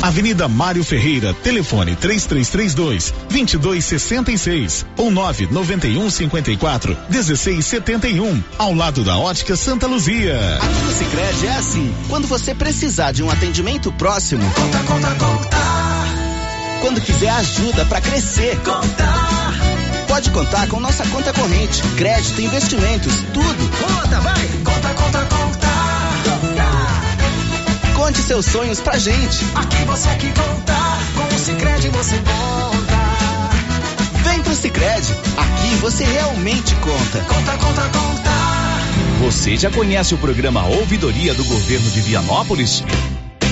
Avenida Mário Ferreira, telefone 3332 2266 ou 991 54 1671, ao lado da Ótica Santa Luzia. Aqui no Sicredi é assim, quando você precisar de um atendimento próximo, conta, conta, conta. Quando quiser ajuda para crescer, conta. Pode contar com nossa conta corrente, crédito, investimentos, tudo. Conta, vai. Conta, conta, conta. Conte seus sonhos pra gente. Aqui você que conta, com o Cicred você conta. Vem pro Cicred. Aqui você realmente conta. Conta, conta, conta. Você já conhece o programa Ouvidoria do Governo de Vianópolis?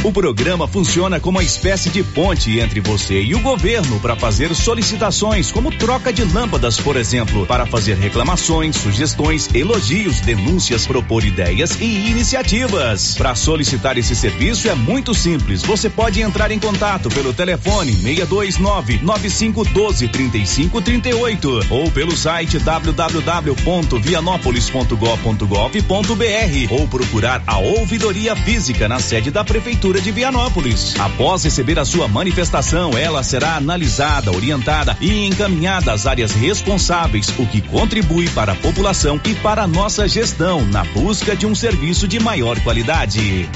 O programa funciona como uma espécie de ponte entre você e o governo para fazer solicitações, como troca de lâmpadas, por exemplo, para fazer reclamações, sugestões, elogios, denúncias, propor ideias e iniciativas. Para solicitar esse serviço é muito simples. Você pode entrar em contato pelo telefone 629 9512 3538 ou pelo site www.vianopolis.gov.br ou procurar a ouvidoria física na sede da prefeitura de Vianópolis. Após receber a sua manifestação, ela será analisada, orientada e encaminhada às áreas responsáveis, o que contribui para a população e para a nossa gestão na busca de um serviço de maior qualidade.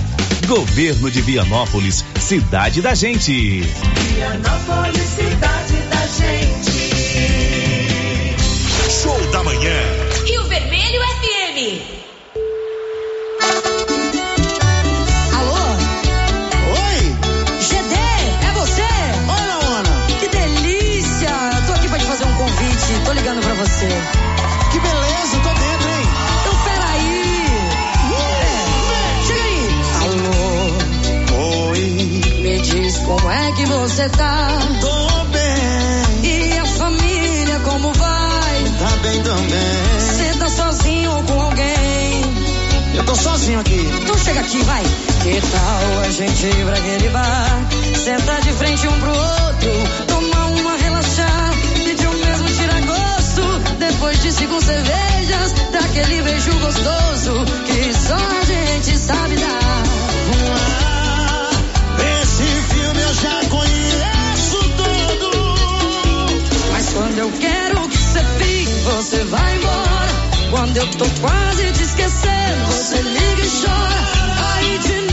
Governo de Vianópolis, cidade da gente. Vianópolis, cidade da gente. Show da manhã. Rio Vermelho FM. Você. Que beleza, tô dentro, hein? Então, peraí. É, chega aí. Alô? Oi? Me diz como é que você tá? Tô bem. E a família, como vai? Tá bem também. Você tá sozinho ou com alguém? Eu tô sozinho aqui. Então chega aqui, vai. Que tal a gente ir pra aquele bar? Sentar de frente um pro outro, tomar De cinco cervejas, daquele beijo gostoso que só a gente sabe dar. Esse filme eu já conheço todo. Mas quando eu quero que você fique, você vai embora. Quando eu tô quase te esquecendo, você liga e chora. Aí de novo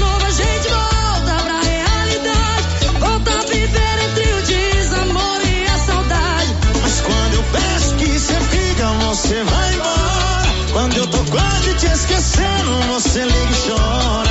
você vai embora. Quando eu tô quase te esquecendo, você liga e chora.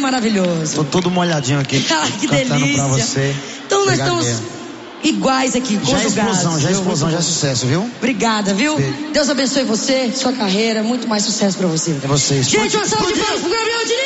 Maravilhoso. Tô todo molhadinho aqui. Ah, que cantando delícia. pra você. Então nós Obrigado estamos iguais aqui, Já é conjugados. explosão, já é explosão, já é sucesso, viu? Obrigada, viu? Deus abençoe você, sua carreira, muito mais sucesso pra você. É vocês. Gente, uma salva de palmas pro Gabriel Diniz!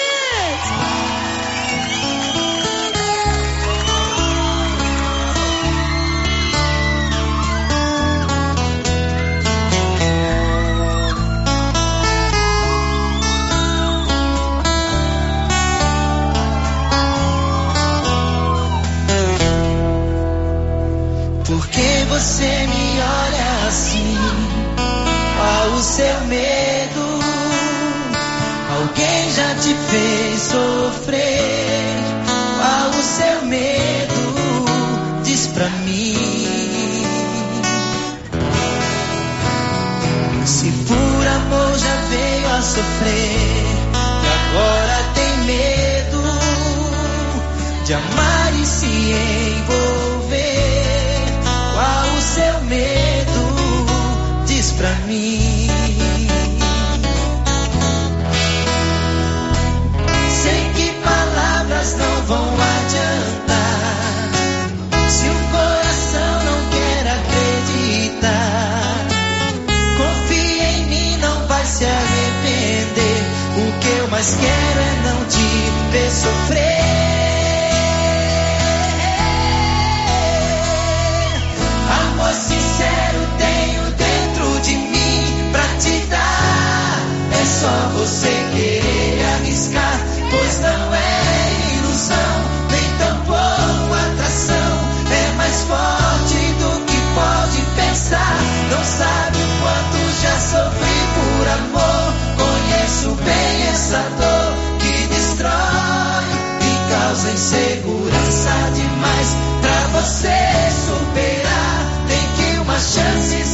Sei que palavras não vão adiantar. Se o coração não quer acreditar, confia em mim, não vai se arrepender. O que eu mais quero é não te ver sofrer. Você querer arriscar, pois não é ilusão, nem tampouco atração. É mais forte do que pode pensar. Não sabe o quanto já sofri por amor. Conheço bem essa dor que destrói e causa insegurança demais pra você superar. Tem que uma chance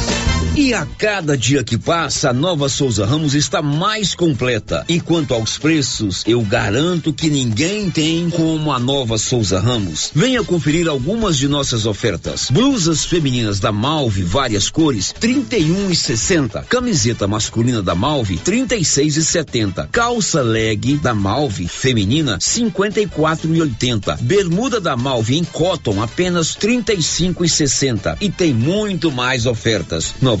E a cada dia que passa, a nova Souza Ramos está mais completa. E quanto aos preços, eu garanto que ninguém tem como a nova Souza Ramos. Venha conferir algumas de nossas ofertas. Blusas femininas da Malve, várias cores, 31 e 60. Camiseta masculina da Malve, 36 e 70. Calça leg da Malve, feminina, 54 e 80. Bermuda da Malve em cotton, apenas 35 e 60. E tem muito mais ofertas. Nova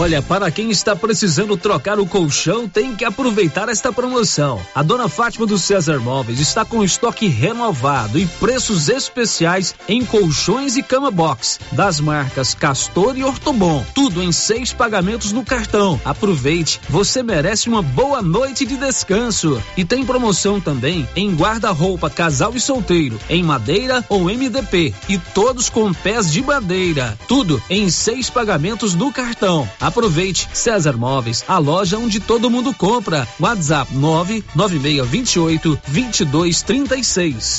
Olha, para quem está precisando trocar o colchão, tem que aproveitar esta promoção. A dona Fátima do César Móveis está com estoque renovado e preços especiais em colchões e cama box das marcas Castor e Ortobon. Tudo em seis pagamentos no cartão. Aproveite, você merece uma boa noite de descanso. E tem promoção também em guarda-roupa casal e solteiro, em madeira ou MDP e todos com pés de madeira. Tudo em seis pagamentos no cartão. Aproveite César Móveis, a loja onde todo mundo compra. WhatsApp 99628 2236.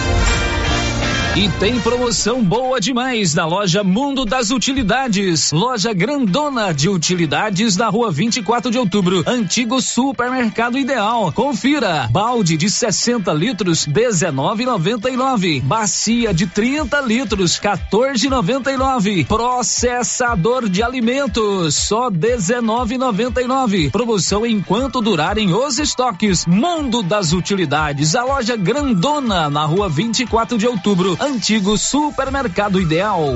E tem promoção boa demais na loja Mundo das Utilidades. Loja grandona de utilidades na rua 24 de outubro. Antigo supermercado ideal. Confira. Balde de 60 litros, 19,99. Bacia de 30 litros, 14,99. Processador de alimentos, só 19,99. Promoção enquanto durarem os estoques. Mundo das Utilidades. A loja grandona na rua 24 de outubro antigo supermercado ideal.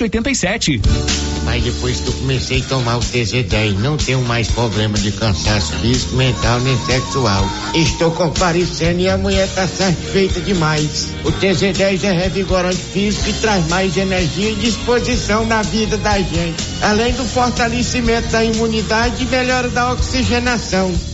87. Mas depois que eu comecei a tomar o TZ10, não tenho mais problema de cansaço físico, mental nem sexual. Estou comparecendo e a mulher está satisfeita demais. O TZ10 é revigorante físico e traz mais energia e disposição na vida da gente. Além do fortalecimento da imunidade e melhora da oxigenação.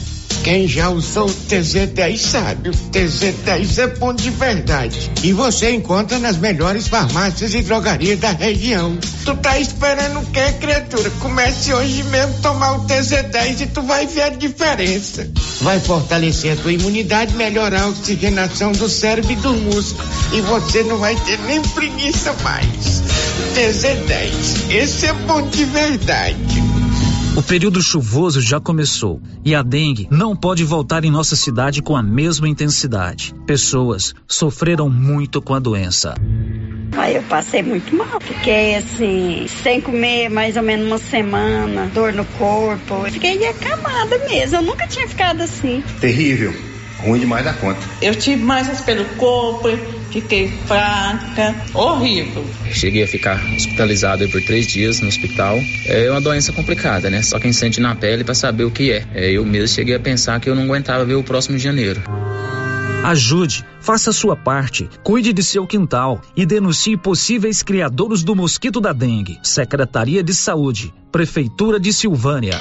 Quem já usou o TZ10 sabe, o TZ10 é bom de verdade. E você encontra nas melhores farmácias e drogarias da região. Tu tá esperando o que, criatura? Comece hoje mesmo a tomar o TZ10 e tu vai ver a diferença. Vai fortalecer a tua imunidade, melhorar a oxigenação do cérebro e do músculo. E você não vai ter nem preguiça mais. TZ10, esse é bom de verdade. O período chuvoso já começou e a dengue não pode voltar em nossa cidade com a mesma intensidade. Pessoas sofreram muito com a doença. Aí eu passei muito mal. Fiquei assim, sem comer mais ou menos uma semana, dor no corpo. Fiquei acamada mesmo. Eu nunca tinha ficado assim. Terrível. Ruim demais da conta. Eu tive mais pelo corpo, fiquei fraca, horrível. Cheguei a ficar hospitalizado por três dias no hospital. É uma doença complicada, né? Só quem sente na pele para saber o que é. é. Eu mesmo cheguei a pensar que eu não aguentava ver o próximo de janeiro. Ajude, faça a sua parte, cuide de seu quintal e denuncie possíveis criadores do mosquito da dengue. Secretaria de Saúde, Prefeitura de Silvânia.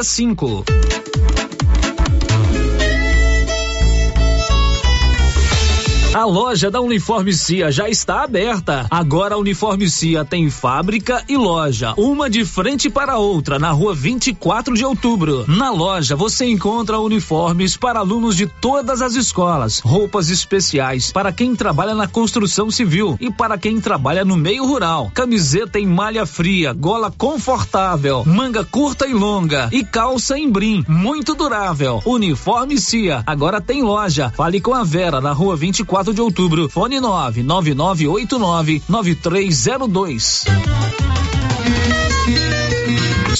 cinco. A loja da Uniforme Cia já está aberta. Agora a Uniforme Cia tem fábrica e loja, uma de frente para a outra, na rua 24 de outubro. Na loja você encontra uniformes para alunos de todas as escolas, roupas especiais para quem trabalha na construção civil e para quem trabalha no meio rural. Camiseta em malha fria, gola confortável, manga curta e longa e calça em brim, muito durável. Uniforme Cia agora tem loja. Fale com a Vera na rua 24 de outubro. Fone 99989 9302.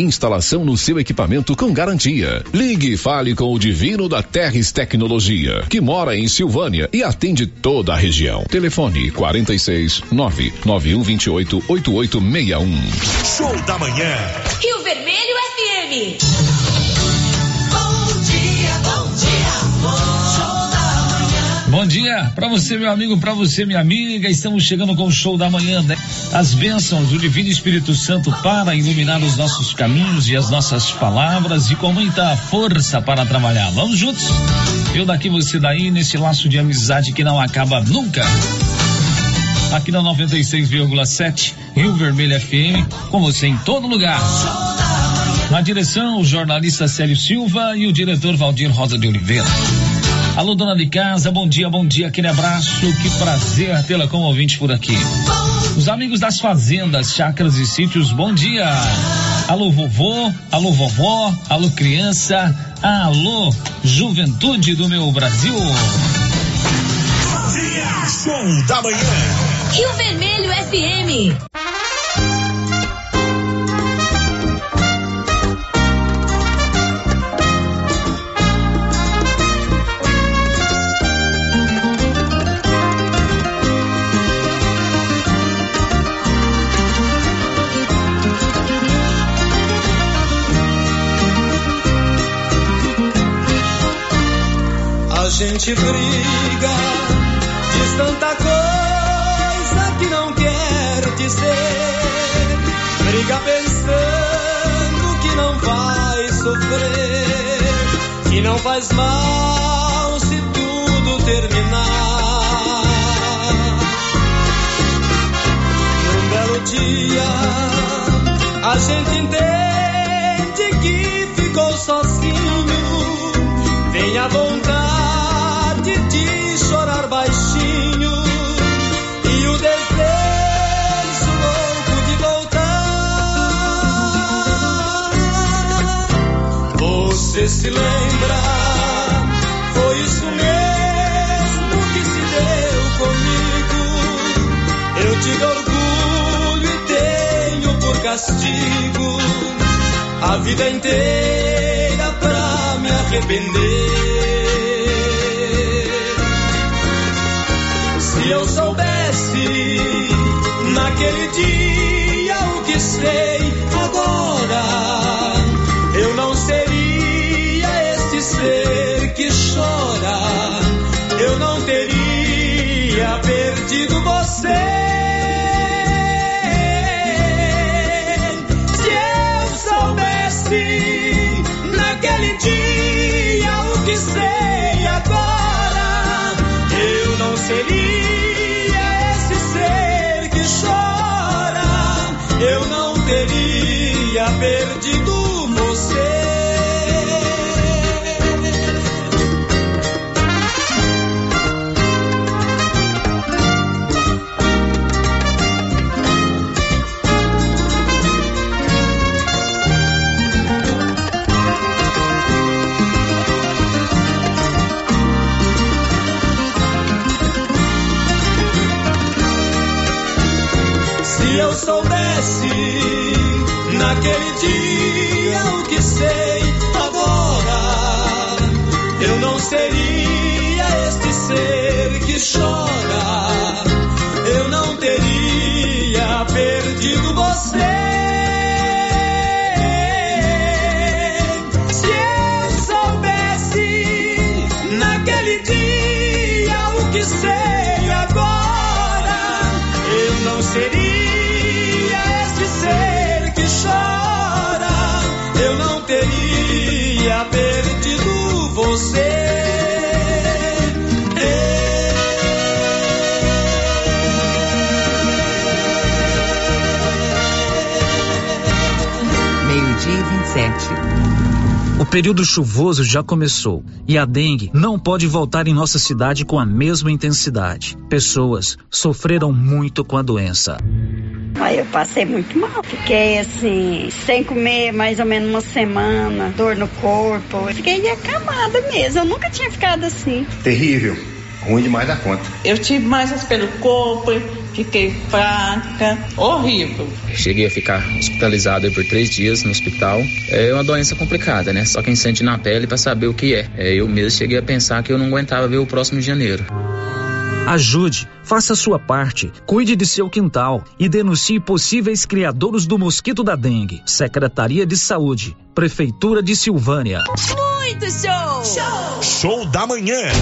Instalação no seu equipamento com garantia. Ligue e fale com o Divino da Terres Tecnologia, que mora em Silvânia e atende toda a região. Telefone 46 99128 8861. Show da manhã. Rio Vermelho FM. Dia para você, meu amigo, para você, minha amiga. Estamos chegando com o show da manhã, né? As bênçãos do Divino Espírito Santo para iluminar os nossos caminhos e as nossas palavras e com muita força para trabalhar. Vamos juntos? Eu daqui, você daí, nesse laço de amizade que não acaba nunca. Aqui na 96,7 Rio Vermelho FM, com você em todo lugar. Na direção, o jornalista Célio Silva e o diretor Valdir Rosa de Oliveira. Alô, dona de casa, bom dia, bom dia, aquele abraço, que prazer tê-la como ouvinte por aqui. Os amigos das fazendas, chácaras e sítios, bom dia. Alô, vovô, alô, vovó, alô, criança, alô, juventude do meu Brasil. Show da manhã. Rio Vermelho FM. Gente briga, diz tanta coisa que não quer dizer. Briga pensando que não vai sofrer, que não faz mal se tudo terminar. Num belo dia, a gente entende que ficou sozinho. Tem a vontade de chorar baixinho e o desejo louco de voltar. Você se lembra? Foi isso mesmo que se deu comigo. Eu tive orgulho e tenho por castigo a vida inteira pra me arrepender. Se eu soubesse naquele dia o que sei agora, eu não seria este ser que chora. Eu não teria perdido você. Naquele dia o que sei agora, eu não seria perdido dia o que sei agora, eu não seria este ser que chora. Eu não teria perdido você. Período chuvoso já começou e a dengue não pode voltar em nossa cidade com a mesma intensidade. Pessoas sofreram muito com a doença. Aí eu passei muito mal. Fiquei assim, sem comer mais ou menos uma semana, dor no corpo. Fiquei acamada mesmo. Eu nunca tinha ficado assim. Terrível. Ruim demais da conta. Eu tive mais pelo corpo, fiquei fraca, horrível. Cheguei a ficar hospitalizado por três dias no hospital. É uma doença complicada, né? Só quem sente na pele para saber o que é. é. Eu mesmo cheguei a pensar que eu não aguentava ver o próximo de janeiro. Ajude, faça a sua parte, cuide de seu quintal e denuncie possíveis criadores do mosquito da dengue. Secretaria de Saúde, Prefeitura de Silvânia. Muito show! Show! Show da manhã.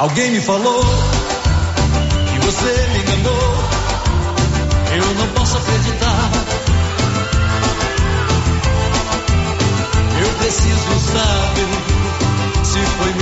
Alguém me falou que você me enganou. Eu não posso acreditar. Eu preciso saber se foi